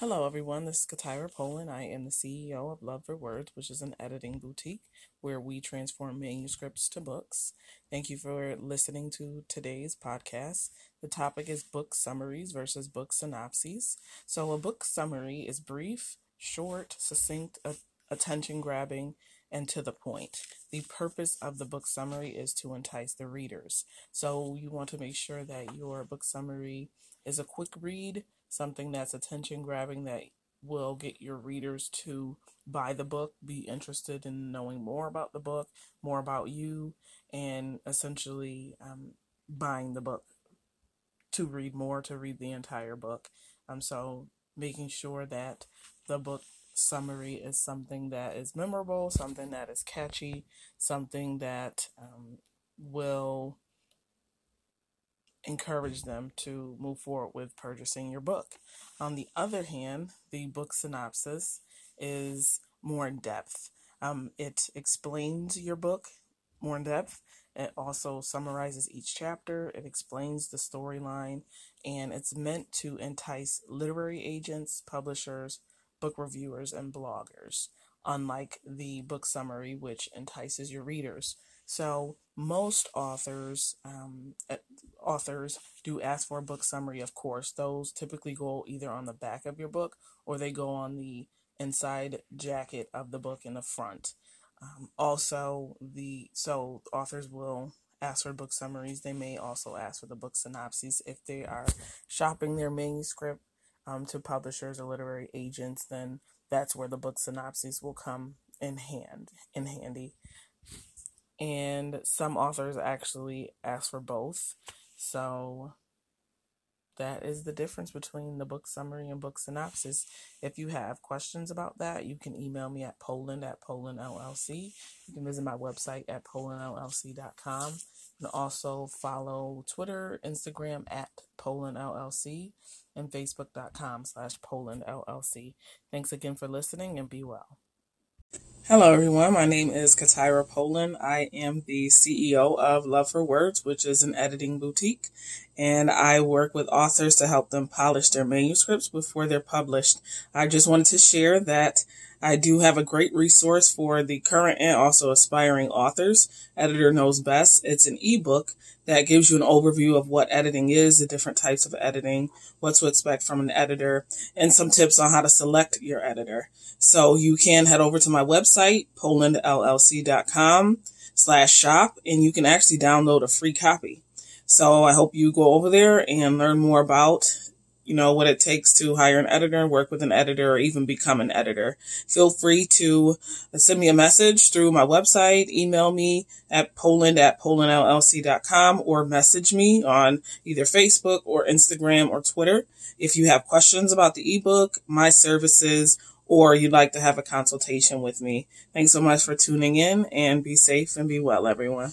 Hello, everyone. This is Katira Poland. I am the CEO of Love for Words, which is an editing boutique where we transform manuscripts to books. Thank you for listening to today's podcast. The topic is book summaries versus book synopses. So, a book summary is brief, short, succinct, attention grabbing, and to the point. The purpose of the book summary is to entice the readers. So, you want to make sure that your book summary is a quick read something that's attention grabbing that will get your readers to buy the book, be interested in knowing more about the book, more about you, and essentially um, buying the book to read more, to read the entire book. Um, so making sure that the book summary is something that is memorable, something that is catchy, something that um, will encourage them to move forward with purchasing your book. On the other hand, the book synopsis is more in depth. Um, it explains your book more in depth. It also summarizes each chapter. It explains the storyline, and it's meant to entice literary agents, publishers, book reviewers, and bloggers, unlike the book summary, which entices your readers. So most authors, um, authors do ask for a book summary. Of course, those typically go either on the back of your book or they go on the inside jacket of the book in the front. Um, also, the so authors will ask for book summaries. They may also ask for the book synopses if they are shopping their manuscript um, to publishers or literary agents. Then that's where the book synopses will come in hand in handy and some authors actually ask for both. So that is the difference between the book summary and book synopsis. If you have questions about that, you can email me at Poland at Poland LLC. You can visit my website at PolandLLC.com and also follow Twitter, Instagram at Poland LLC and Facebook.com slash Poland LLC. Thanks again for listening and be well. Hello, everyone. My name is Katira Poland. I am the CEO of Love for Words, which is an editing boutique, and I work with authors to help them polish their manuscripts before they're published. I just wanted to share that I do have a great resource for the current and also aspiring authors. Editor Knows Best. It's an ebook that gives you an overview of what editing is, the different types of editing, what to expect from an editor, and some tips on how to select your editor. So you can head over to my website, polandllc.com slash shop, and you can actually download a free copy. So I hope you go over there and learn more about you know, what it takes to hire an editor, work with an editor, or even become an editor. Feel free to uh, send me a message through my website, email me at poland at polandllc.com, or message me on either Facebook or Instagram or Twitter. If you have questions about the ebook, my services, or you'd like to have a consultation with me. Thanks so much for tuning in and be safe and be well, everyone.